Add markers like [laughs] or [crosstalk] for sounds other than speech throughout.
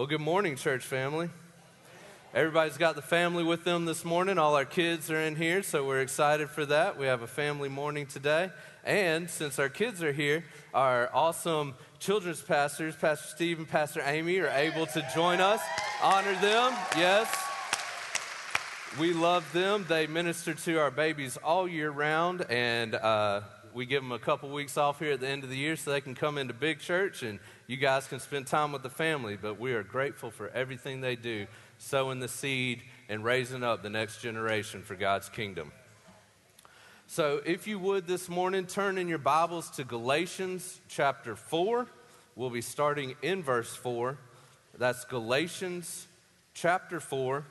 Well, good morning, church family. Everybody's got the family with them this morning. All our kids are in here, so we're excited for that. We have a family morning today. And since our kids are here, our awesome children's pastors, Pastor Steve and Pastor Amy, are able to join us. Honor them, yes. We love them. They minister to our babies all year round, and uh, we give them a couple weeks off here at the end of the year so they can come into big church and you guys can spend time with the family. But we are grateful for everything they do, sowing the seed and raising up the next generation for God's kingdom. So, if you would this morning, turn in your Bibles to Galatians chapter 4. We'll be starting in verse 4. That's Galatians chapter 4.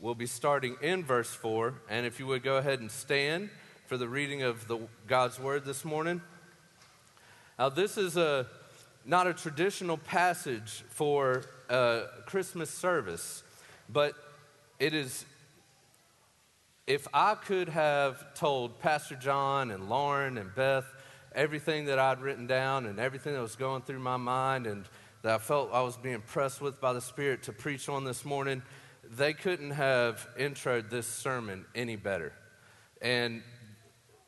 We'll be starting in verse 4. And if you would go ahead and stand for the reading of the, God's word this morning. Now, this is a, not a traditional passage for a Christmas service, but it is. If I could have told Pastor John and Lauren and Beth everything that I'd written down and everything that was going through my mind and that I felt I was being pressed with by the Spirit to preach on this morning, they couldn't have introed this sermon any better. And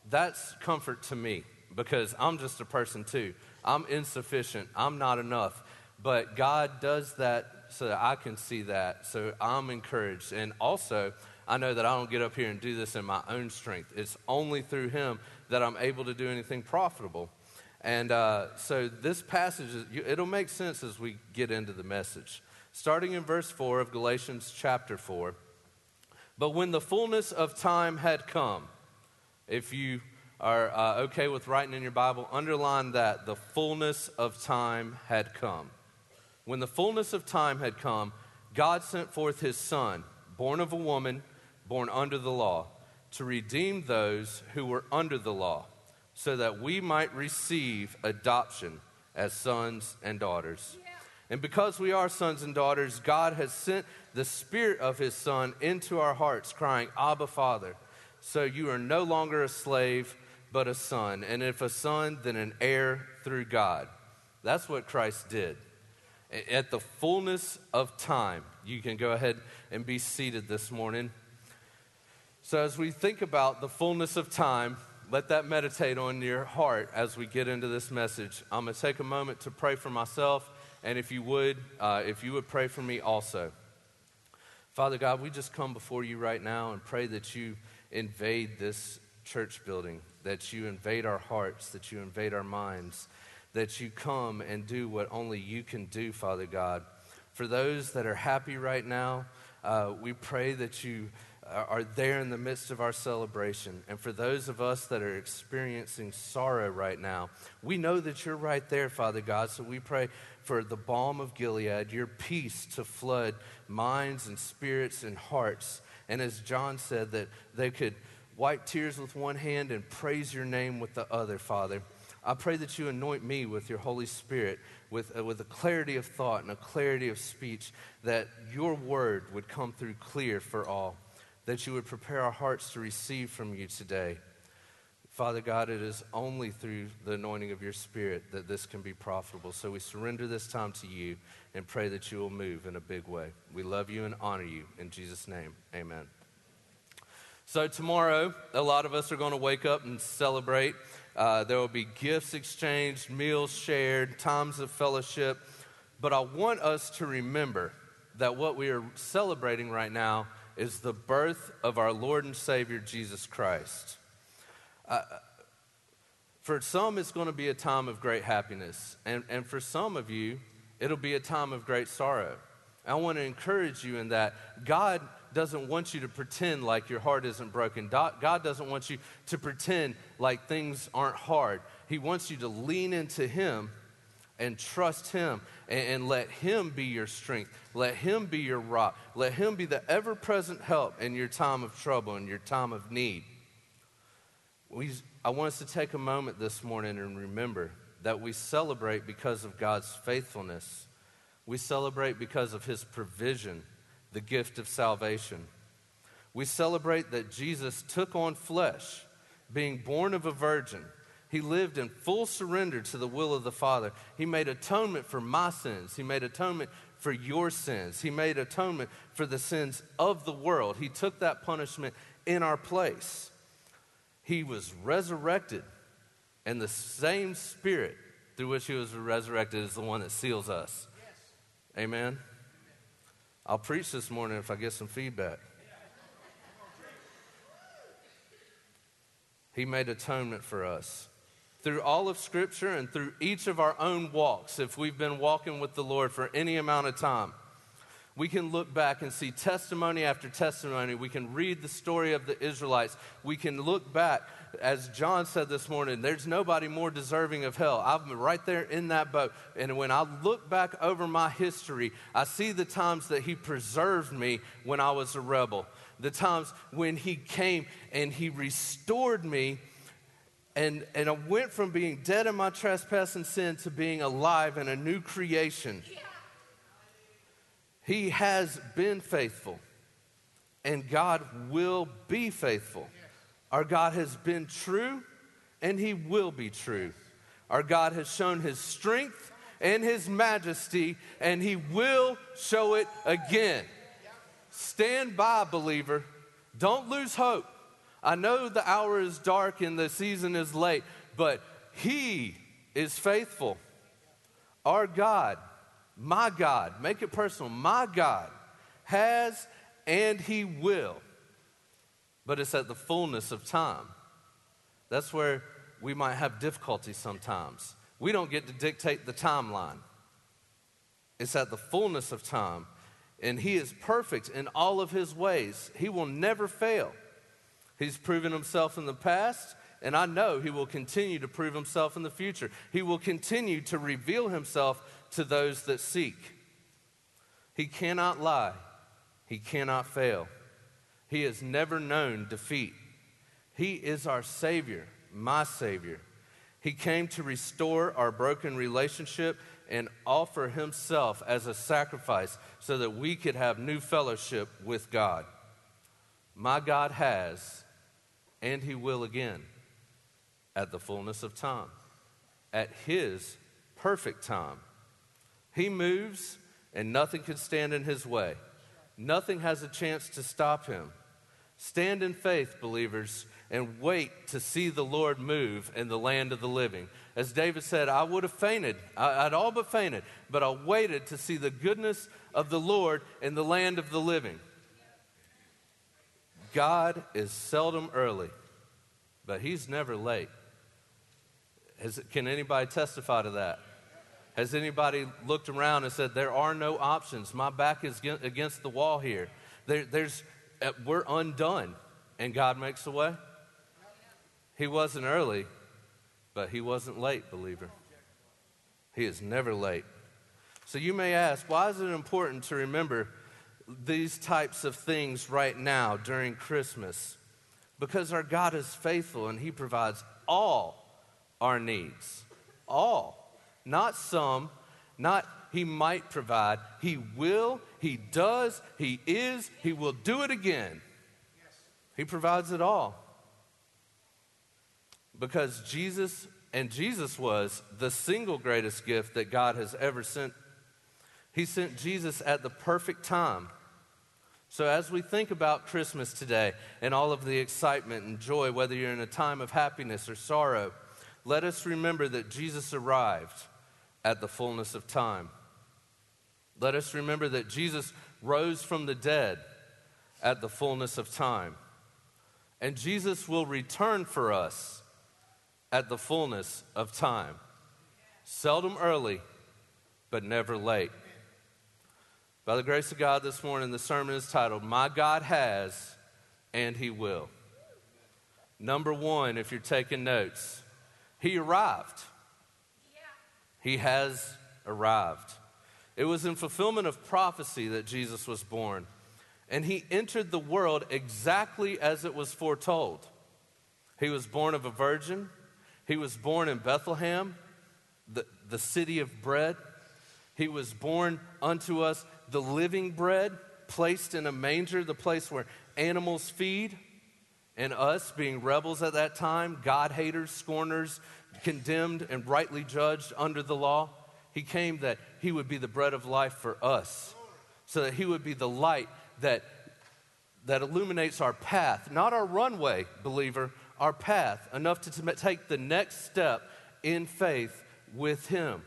that's comfort to me because I'm just a person too. I'm insufficient. I'm not enough. But God does that so that I can see that. So I'm encouraged. And also, I know that I don't get up here and do this in my own strength. It's only through Him that I'm able to do anything profitable. And uh, so this passage, is, it'll make sense as we get into the message. Starting in verse 4 of Galatians chapter 4. But when the fullness of time had come, if you are uh, okay with writing in your Bible, underline that the fullness of time had come. When the fullness of time had come, God sent forth his Son, born of a woman, born under the law, to redeem those who were under the law, so that we might receive adoption as sons and daughters. And because we are sons and daughters, God has sent the Spirit of His Son into our hearts, crying, Abba, Father. So you are no longer a slave, but a son. And if a son, then an heir through God. That's what Christ did. At the fullness of time, you can go ahead and be seated this morning. So, as we think about the fullness of time, let that meditate on your heart as we get into this message. I'm going to take a moment to pray for myself, and if you would, uh, if you would pray for me also. Father God, we just come before you right now and pray that you invade this church building, that you invade our hearts, that you invade our minds, that you come and do what only you can do, Father God. For those that are happy right now, uh, we pray that you are there in the midst of our celebration. And for those of us that are experiencing sorrow right now, we know that you're right there, Father God. So we pray for the balm of Gilead, your peace to flood minds and spirits and hearts and as John said, that they could wipe tears with one hand and praise your name with the other, Father. I pray that you anoint me with your Holy Spirit, with, uh, with a clarity of thought and a clarity of speech, that your word would come through clear for all, that you would prepare our hearts to receive from you today. Father God, it is only through the anointing of your Spirit that this can be profitable. So we surrender this time to you and pray that you will move in a big way. We love you and honor you. In Jesus' name, amen. So, tomorrow, a lot of us are going to wake up and celebrate. Uh, there will be gifts exchanged, meals shared, times of fellowship. But I want us to remember that what we are celebrating right now is the birth of our Lord and Savior, Jesus Christ. For some, it's going to be a time of great happiness. And, and for some of you, it'll be a time of great sorrow. I want to encourage you in that. God doesn't want you to pretend like your heart isn't broken. God doesn't want you to pretend like things aren't hard. He wants you to lean into Him and trust Him and, and let Him be your strength. Let Him be your rock. Let Him be the ever present help in your time of trouble and your time of need. We, I want us to take a moment this morning and remember that we celebrate because of God's faithfulness. We celebrate because of His provision, the gift of salvation. We celebrate that Jesus took on flesh, being born of a virgin. He lived in full surrender to the will of the Father. He made atonement for my sins. He made atonement for your sins. He made atonement for the sins of the world. He took that punishment in our place. He was resurrected, and the same spirit through which he was resurrected is the one that seals us. Yes. Amen. I'll preach this morning if I get some feedback. He made atonement for us. Through all of Scripture and through each of our own walks, if we've been walking with the Lord for any amount of time, we can look back and see testimony after testimony. We can read the story of the Israelites. We can look back, as John said this morning, there's nobody more deserving of hell. I'm right there in that boat. And when I look back over my history, I see the times that He preserved me when I was a rebel, the times when He came and He restored me. And, and I went from being dead in my trespass and sin to being alive in a new creation. Yeah. He has been faithful, and God will be faithful. Our God has been true, and He will be true. Our God has shown His strength and His majesty, and He will show it again. Stand by, believer. Don't lose hope. I know the hour is dark and the season is late, but He is faithful. Our God my God, make it personal, my God has and He will. But it's at the fullness of time. That's where we might have difficulty sometimes. We don't get to dictate the timeline, it's at the fullness of time. And He is perfect in all of His ways, He will never fail. He's proven Himself in the past, and I know He will continue to prove Himself in the future. He will continue to reveal Himself to those that seek. He cannot lie, he cannot fail. He has never known defeat. He is our Savior, my Savior. He came to restore our broken relationship and offer Himself as a sacrifice so that we could have new fellowship with God. My God has, and He will again, at the fullness of time, at His perfect time. He moves, and nothing can stand in his way. Nothing has a chance to stop him. Stand in faith, believers, and wait to see the Lord move in the land of the living. As David said, I would have fainted. I, would all but fainted, but I waited to see the goodness of the Lord in the land of the living. God is seldom early, but he's never late. Has, can anybody testify to that? Has anybody looked around and said, There are no options? My back is against the wall here. There, there's, uh, we're undone. And God makes a way? He wasn't early, but He wasn't late, believer. He is never late. So you may ask, why is it important to remember these types of things right now during Christmas? Because our God is faithful and He provides all our needs. All not some, not he might provide. He will, he does, he is, he will do it again. He provides it all. Because Jesus, and Jesus was the single greatest gift that God has ever sent. He sent Jesus at the perfect time. So, as we think about Christmas today and all of the excitement and joy, whether you're in a time of happiness or sorrow, let us remember that Jesus arrived at the fullness of time. Let us remember that Jesus rose from the dead at the fullness of time. And Jesus will return for us at the fullness of time. Seldom early, but never late. By the grace of God, this morning, the sermon is titled, My God Has and He Will. Number one, if you're taking notes, He arrived. He has arrived. It was in fulfillment of prophecy that Jesus was born, and he entered the world exactly as it was foretold. He was born of a virgin, he was born in Bethlehem, the, the city of bread. He was born unto us the living bread, placed in a manger, the place where animals feed. And us, being rebels at that time, God haters, scorners, condemned and rightly judged under the law. He came that he would be the bread of life for us, so that he would be the light that, that illuminates our path, not our runway, believer, our path, enough to, to take the next step in faith with him.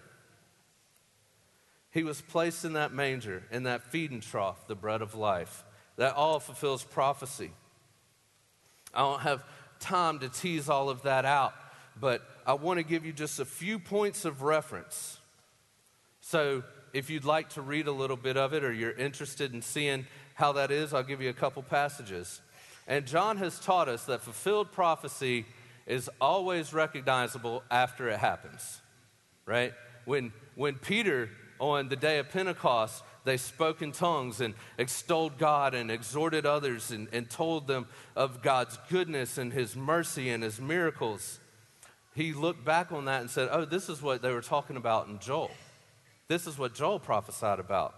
He was placed in that manger, in that feeding trough, the bread of life. That all fulfills prophecy. I don't have time to tease all of that out, but I want to give you just a few points of reference. So, if you'd like to read a little bit of it or you're interested in seeing how that is, I'll give you a couple passages. And John has taught us that fulfilled prophecy is always recognizable after it happens, right? When, when Peter on the day of Pentecost, they spoke in tongues and extolled God and exhorted others and, and told them of God's goodness and His mercy and His miracles. He looked back on that and said, Oh, this is what they were talking about in Joel. This is what Joel prophesied about.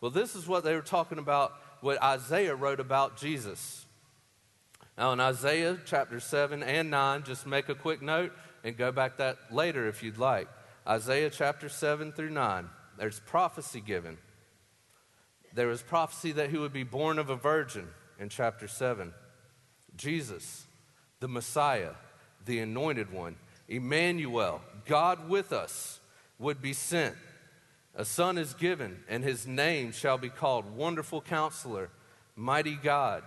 Well, this is what they were talking about, what Isaiah wrote about Jesus. Now, in Isaiah chapter 7 and 9, just make a quick note and go back that later if you'd like. Isaiah chapter 7 through 9. There's prophecy given. There was prophecy that he would be born of a virgin in chapter 7. Jesus, the Messiah, the anointed one, Emmanuel, God with us, would be sent. A son is given, and his name shall be called Wonderful Counselor, Mighty God,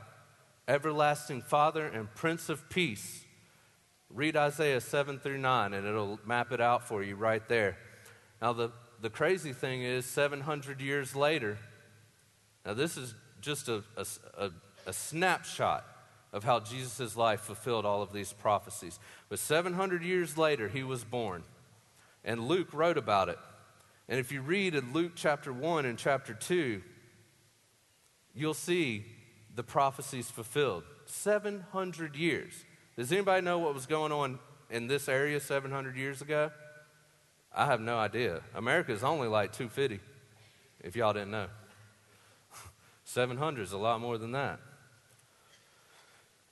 Everlasting Father, and Prince of Peace. Read Isaiah 7 through 9, and it'll map it out for you right there. Now, the the crazy thing is, 700 years later, now this is just a, a, a snapshot of how Jesus' life fulfilled all of these prophecies. But 700 years later, he was born. And Luke wrote about it. And if you read in Luke chapter 1 and chapter 2, you'll see the prophecies fulfilled. 700 years. Does anybody know what was going on in this area 700 years ago? I have no idea. America is only like 250, if y'all didn't know. 700 is a lot more than that.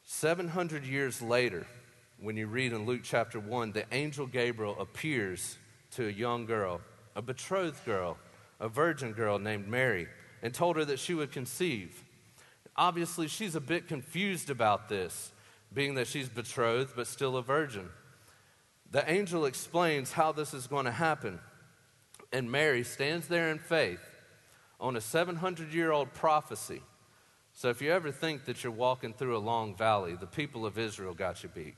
700 years later, when you read in Luke chapter 1, the angel Gabriel appears to a young girl, a betrothed girl, a virgin girl named Mary, and told her that she would conceive. Obviously, she's a bit confused about this, being that she's betrothed but still a virgin. The angel explains how this is going to happen. And Mary stands there in faith on a 700 year old prophecy. So if you ever think that you're walking through a long valley, the people of Israel got you beat.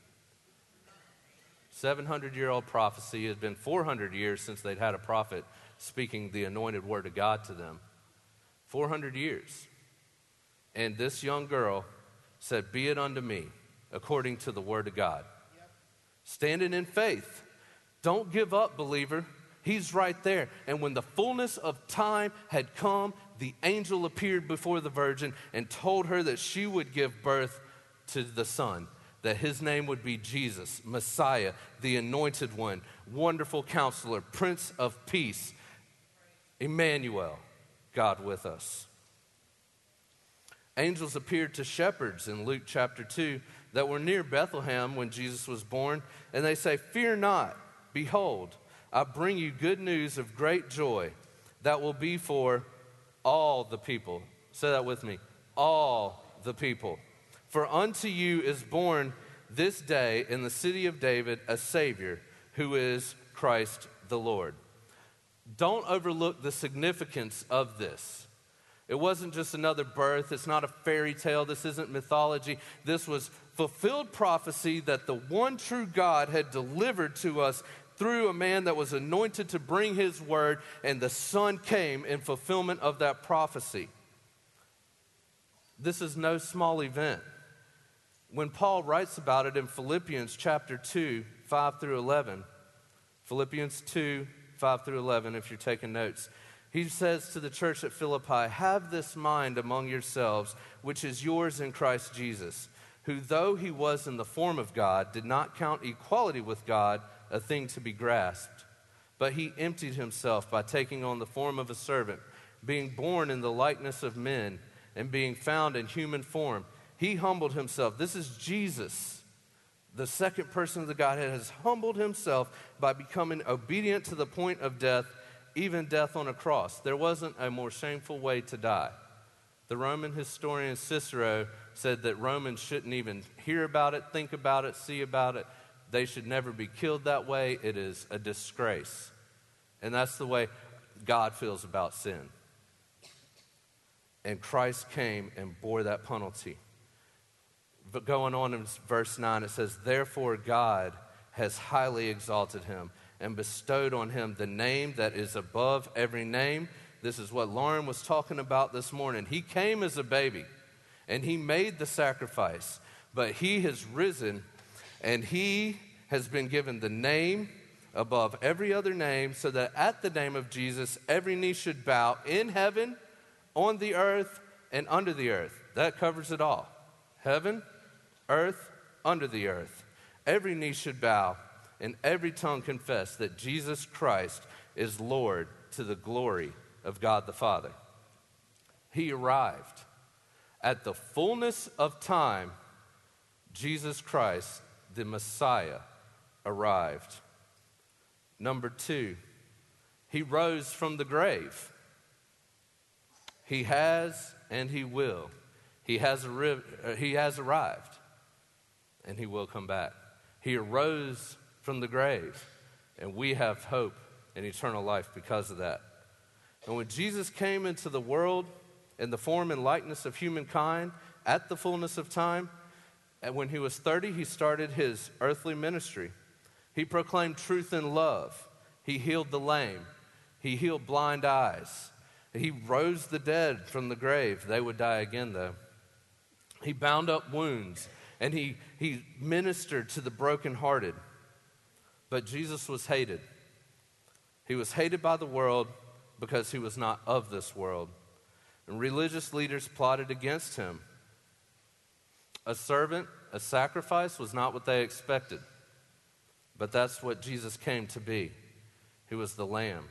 700 year old prophecy. It had been 400 years since they'd had a prophet speaking the anointed word of God to them. 400 years. And this young girl said, Be it unto me according to the word of God standing in faith. Don't give up, believer. He's right there. And when the fullness of time had come, the angel appeared before the virgin and told her that she would give birth to the Son, that his name would be Jesus, Messiah, the anointed one, wonderful counselor, Prince of Peace, Emmanuel, God with us. Angels appeared to shepherds in Luke chapter 2 that were near Bethlehem when Jesus was born, and they say, Fear not, behold, I bring you good news of great joy that will be for all the people. Say that with me all the people. For unto you is born this day in the city of David a Savior who is Christ the Lord. Don't overlook the significance of this. It wasn't just another birth. It's not a fairy tale. This isn't mythology. This was fulfilled prophecy that the one true God had delivered to us through a man that was anointed to bring his word, and the Son came in fulfillment of that prophecy. This is no small event. When Paul writes about it in Philippians chapter 2, 5 through 11, Philippians 2, 5 through 11, if you're taking notes, he says to the church at Philippi, Have this mind among yourselves, which is yours in Christ Jesus who, though he was in the form of God, did not count equality with God a thing to be grasped, but he emptied himself by taking on the form of a servant, being born in the likeness of men, and being found in human form. He humbled himself. This is Jesus. The second person of the Godhead has humbled himself by becoming obedient to the point of death, even death on a cross. There wasn't a more shameful way to die. The Roman historian Cicero said that Romans shouldn't even hear about it, think about it, see about it. They should never be killed that way. It is a disgrace. And that's the way God feels about sin. And Christ came and bore that penalty. But going on in verse 9, it says, Therefore God has highly exalted him and bestowed on him the name that is above every name. This is what Lauren was talking about this morning. He came as a baby and he made the sacrifice, but he has risen and he has been given the name above every other name, so that at the name of Jesus, every knee should bow in heaven, on the earth, and under the earth. That covers it all heaven, earth, under the earth. Every knee should bow, and every tongue confess that Jesus Christ is Lord to the glory of God the Father. He arrived. At the fullness of time, Jesus Christ, the Messiah, arrived. Number two, he rose from the grave. He has and he will. He has, arri- uh, he has arrived and he will come back. He arose from the grave, and we have hope and eternal life because of that. And when Jesus came into the world in the form and likeness of humankind at the fullness of time, and when he was 30, he started his earthly ministry. He proclaimed truth and love. He healed the lame. He healed blind eyes. He rose the dead from the grave. They would die again, though. He bound up wounds and he, he ministered to the brokenhearted. But Jesus was hated. He was hated by the world because he was not of this world. And religious leaders plotted against him. A servant, a sacrifice was not what they expected. But that's what Jesus came to be. He was the Lamb.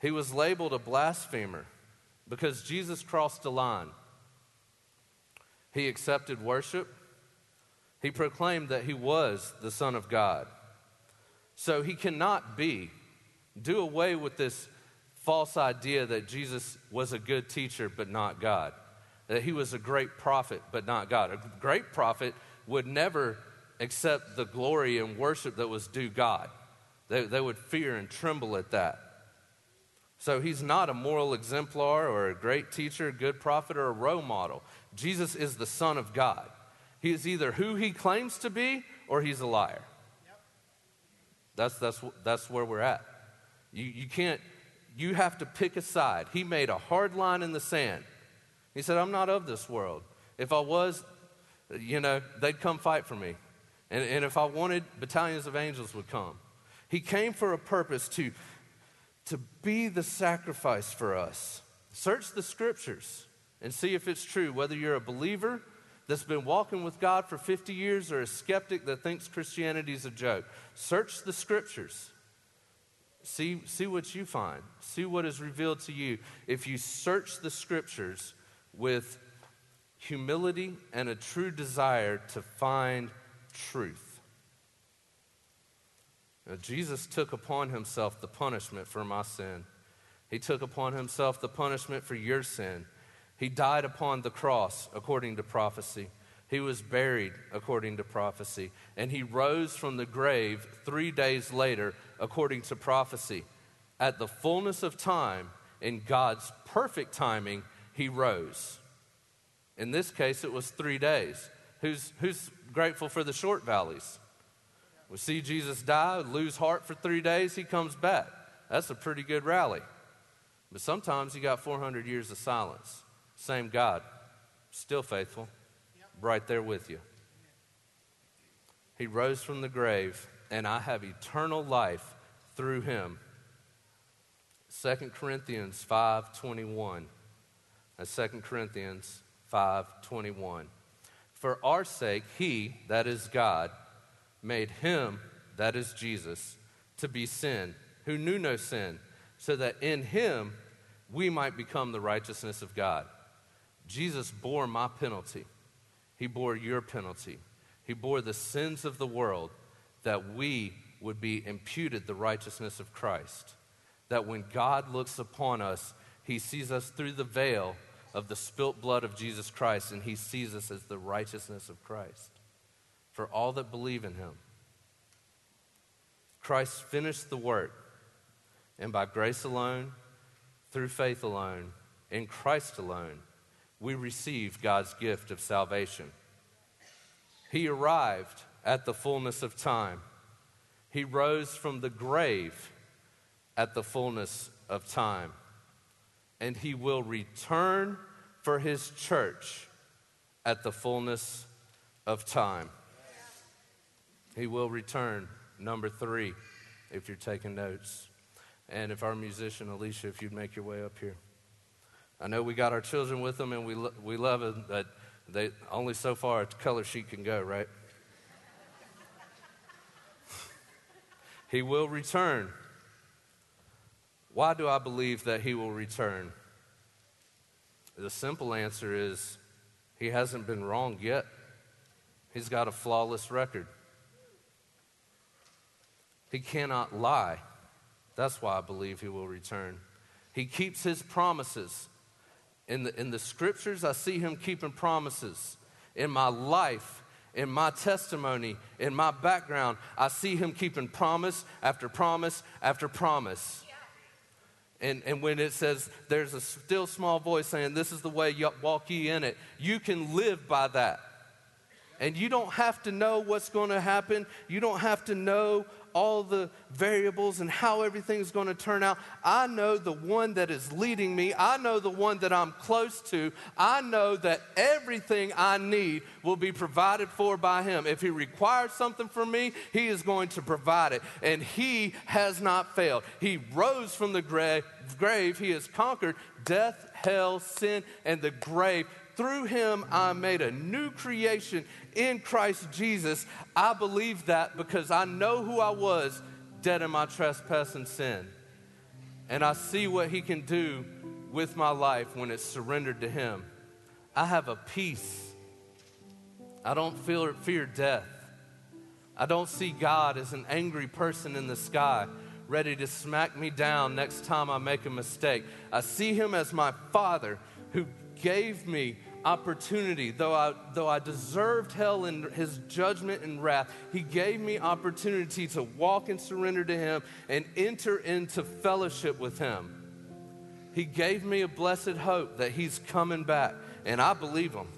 He was labeled a blasphemer because Jesus crossed a line. He accepted worship. He proclaimed that he was the Son of God. So he cannot be. Do away with this false idea that Jesus was a good teacher but not God, that he was a great prophet but not God. A great prophet would never accept the glory and worship that was due God. They, they would fear and tremble at that. So he's not a moral exemplar or a great teacher, a good prophet, or a role model. Jesus is the Son of God. He is either who he claims to be or he's a liar. Yep. That's, that's, that's where we're at. You, you can't, you have to pick a side. He made a hard line in the sand. He said, I'm not of this world. If I was, you know, they'd come fight for me. And, and if I wanted, battalions of angels would come. He came for a purpose to, to be the sacrifice for us. Search the scriptures and see if it's true, whether you're a believer that's been walking with God for 50 years or a skeptic that thinks Christianity is a joke. Search the scriptures. See, see what you find. See what is revealed to you. If you search the scriptures with humility and a true desire to find truth. Now, Jesus took upon himself the punishment for my sin. He took upon himself the punishment for your sin. He died upon the cross according to prophecy. He was buried according to prophecy. And he rose from the grave three days later according to prophecy. At the fullness of time, in God's perfect timing, he rose. In this case, it was three days. Who's, who's grateful for the short valleys? We see Jesus die, lose heart for three days, he comes back. That's a pretty good rally. But sometimes you got 400 years of silence. Same God, still faithful, right there with you. He rose from the grave, and I have eternal life through him. 2 Corinthians 5:21. That's 2 Corinthians 5:21. For our sake he, that is God, made him, that is Jesus, to be sin, who knew no sin, so that in him we might become the righteousness of God. Jesus bore my penalty. He bore your penalty. He bore the sins of the world that we would be imputed the righteousness of Christ. that when God looks upon us, he sees us through the veil of the spilt blood of Jesus Christ, and he sees us as the righteousness of Christ for all that believe in him. Christ finished the work, and by grace alone, through faith alone, in Christ alone, we receive God's gift of salvation. He arrived at the fullness of time. He rose from the grave at the fullness of time. And he will return for his church at the fullness of time. He will return. Number three, if you're taking notes. And if our musician, Alicia, if you'd make your way up here. I know we got our children with them and we, lo- we love them, but they, only so far a color sheet can go, right? [laughs] he will return. Why do I believe that he will return? The simple answer is he hasn't been wrong yet. He's got a flawless record. He cannot lie. That's why I believe he will return. He keeps his promises. In the, in the scriptures, I see him keeping promises. In my life, in my testimony, in my background, I see him keeping promise after promise after promise. And, and when it says there's a still small voice saying, This is the way, walk ye in it, you can live by that. And you don't have to know what's going to happen. You don't have to know all the variables and how everything's going to turn out. I know the one that is leading me. I know the one that I'm close to. I know that everything I need will be provided for by Him. If He requires something from me, He is going to provide it. And He has not failed. He rose from the grave. He has conquered death, hell, sin, and the grave through him I made a new creation in Christ Jesus. I believe that because I know who I was dead in my trespass and sin. And I see what he can do with my life when it's surrendered to him. I have a peace. I don't feel, fear death. I don't see God as an angry person in the sky ready to smack me down next time I make a mistake. I see him as my father who gave me opportunity. Though I, though I deserved hell and his judgment and wrath, he gave me opportunity to walk and surrender to him and enter into fellowship with him. He gave me a blessed hope that he's coming back, and I believe him.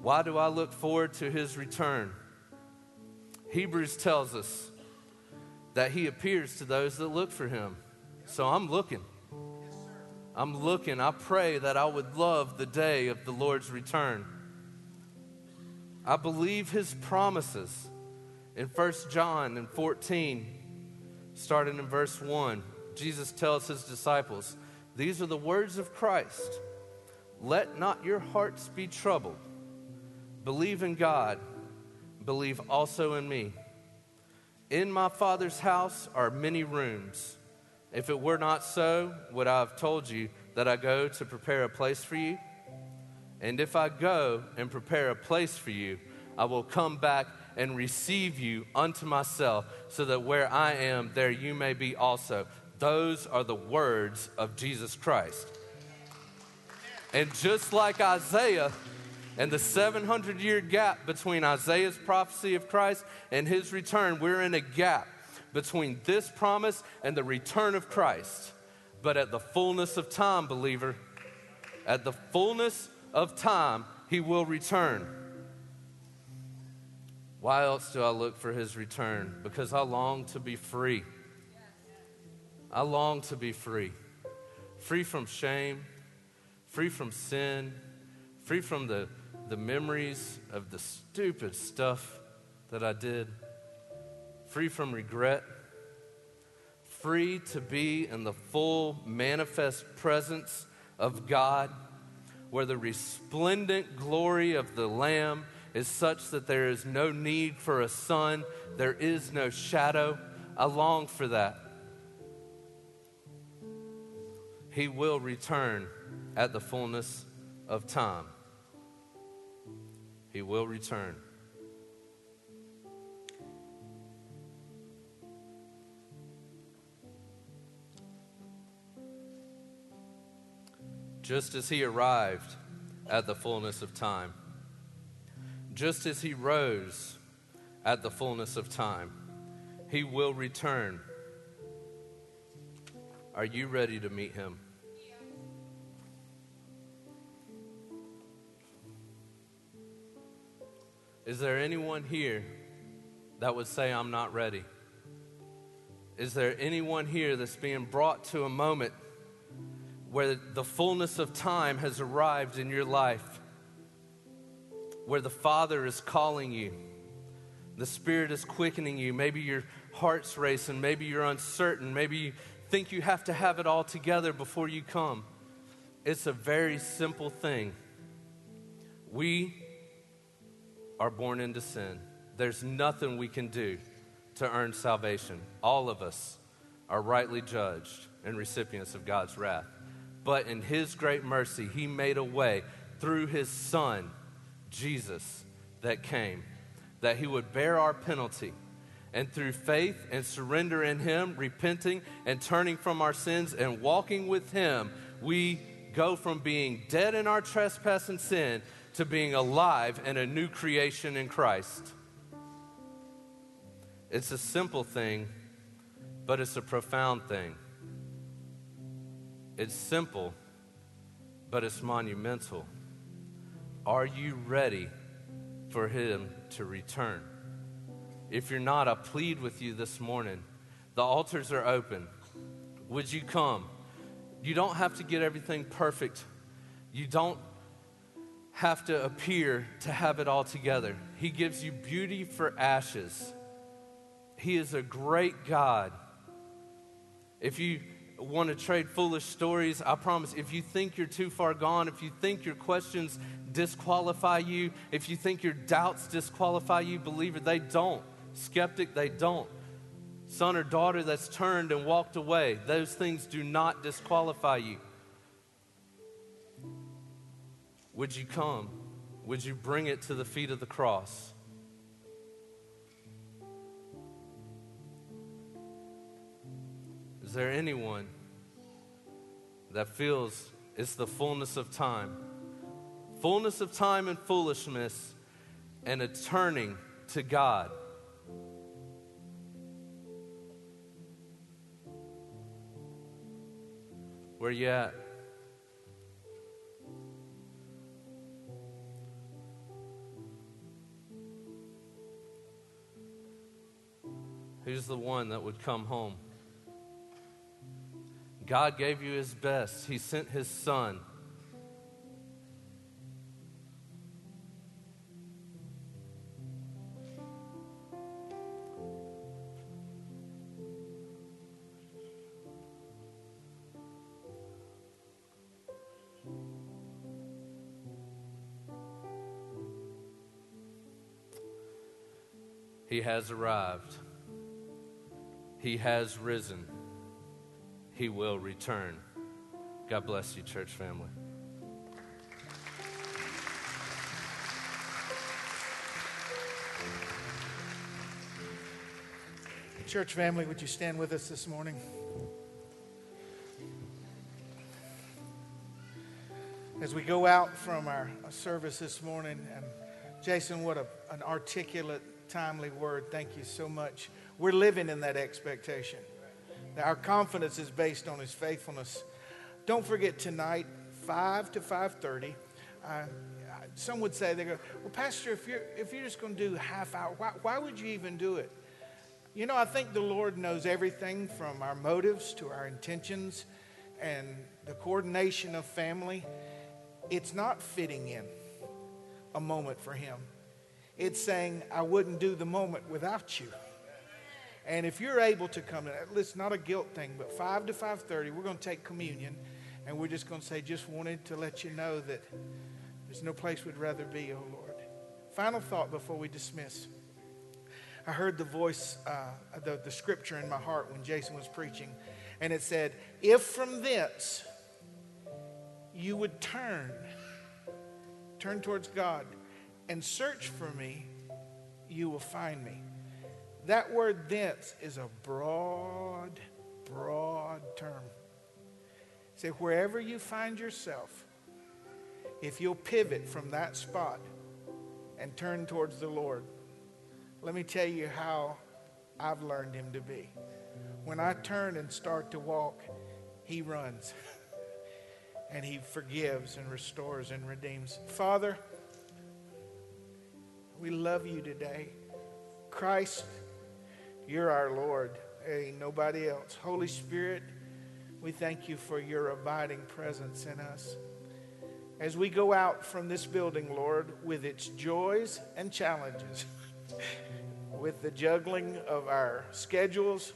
Why do I look forward to his return? Hebrews tells us that he appears to those that look for him. So I'm looking. I'm looking. I pray that I would love the day of the Lord's return. I believe his promises. In 1 John and 14, starting in verse 1, Jesus tells his disciples, These are the words of Christ. Let not your hearts be troubled. Believe in God, believe also in me. In my Father's house are many rooms. If it were not so, would I have told you that I go to prepare a place for you? And if I go and prepare a place for you, I will come back and receive you unto myself, so that where I am, there you may be also. Those are the words of Jesus Christ. And just like Isaiah and the 700 year gap between Isaiah's prophecy of Christ and his return, we're in a gap between this promise and the return of Christ. But at the fullness of time, believer, at the fullness of time, he will return. Why else do I look for his return? Because I long to be free. I long to be free. Free from shame, free from sin, free from the, the memories of the stupid stuff that I did free from regret, free to be in the full manifest presence of God, where the resplendent glory of the Lamb is such that there is no need for a sun, there is no shadow. I long for that. He will return at the fullness of time. He will return. Just as he arrived at the fullness of time. Just as he rose at the fullness of time, he will return. Are you ready to meet him? Is there anyone here that would say, I'm not ready? Is there anyone here that's being brought to a moment where the fullness of time has arrived in your life, where the Father is calling you, the Spirit is quickening you. Maybe your heart's racing, maybe you're uncertain, maybe you think you have to have it all together before you come. It's a very simple thing. We are born into sin. There's nothing we can do to earn salvation. All of us are rightly judged and recipients of God's wrath. But in His great mercy, He made a way through His Son, Jesus, that came, that He would bear our penalty. And through faith and surrender in Him, repenting and turning from our sins and walking with Him, we go from being dead in our trespass and sin to being alive and a new creation in Christ. It's a simple thing, but it's a profound thing. It's simple, but it's monumental. Are you ready for Him to return? If you're not, I plead with you this morning. The altars are open. Would you come? You don't have to get everything perfect. You don't have to appear to have it all together. He gives you beauty for ashes. He is a great God. If you want to trade foolish stories, I promise if you think you're too far gone, if you think your questions disqualify you, if you think your doubts disqualify you, believer, they don't. Skeptic, they don't. Son or daughter that's turned and walked away, those things do not disqualify you. Would you come? Would you bring it to the feet of the cross? Is there anyone that feels it's the fullness of time? Fullness of time and foolishness, and a turning to God. Where you at? Who's the one that would come home? God gave you his best. He sent his son. He has arrived. He has risen he will return. God bless you, church family. Church family, would you stand with us this morning? As we go out from our service this morning, and Jason, what a, an articulate, timely word. Thank you so much. We're living in that expectation. Our confidence is based on his faithfulness. Don't forget tonight, 5 to 5.30. Uh, some would say, they go, well, Pastor, if you're, if you're just going to do half hour, why, why would you even do it? You know, I think the Lord knows everything from our motives to our intentions and the coordination of family. It's not fitting in a moment for Him. It's saying, I wouldn't do the moment without you. And if you're able to come, it's not a guilt thing, but 5 to 5.30, we're going to take communion. And we're just going to say, just wanted to let you know that there's no place we'd rather be, oh Lord. Final thought before we dismiss. I heard the voice, uh, the, the scripture in my heart when Jason was preaching. And it said, if from thence you would turn, turn towards God and search for me, you will find me. That word thence is a broad, broad term. Say, wherever you find yourself, if you'll pivot from that spot and turn towards the Lord, let me tell you how I've learned him to be. When I turn and start to walk, he runs. [laughs] and he forgives and restores and redeems. Father, we love you today. Christ, you're our Lord. Ain't nobody else. Holy Spirit, we thank you for your abiding presence in us. As we go out from this building, Lord, with its joys and challenges, [laughs] with the juggling of our schedules,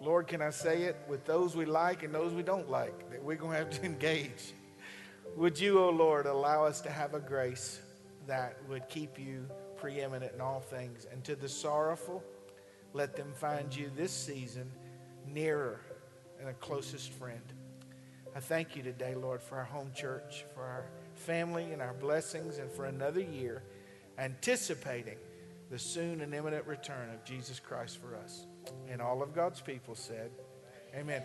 Lord, can I say it? With those we like and those we don't like, that we're going to have to [laughs] engage. Would you, O oh Lord, allow us to have a grace that would keep you preeminent in all things? And to the sorrowful, let them find you this season nearer and a closest friend. I thank you today, Lord, for our home church, for our family and our blessings, and for another year anticipating the soon and imminent return of Jesus Christ for us. And all of God's people said, Amen.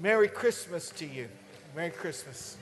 Merry Christmas to you. Merry Christmas.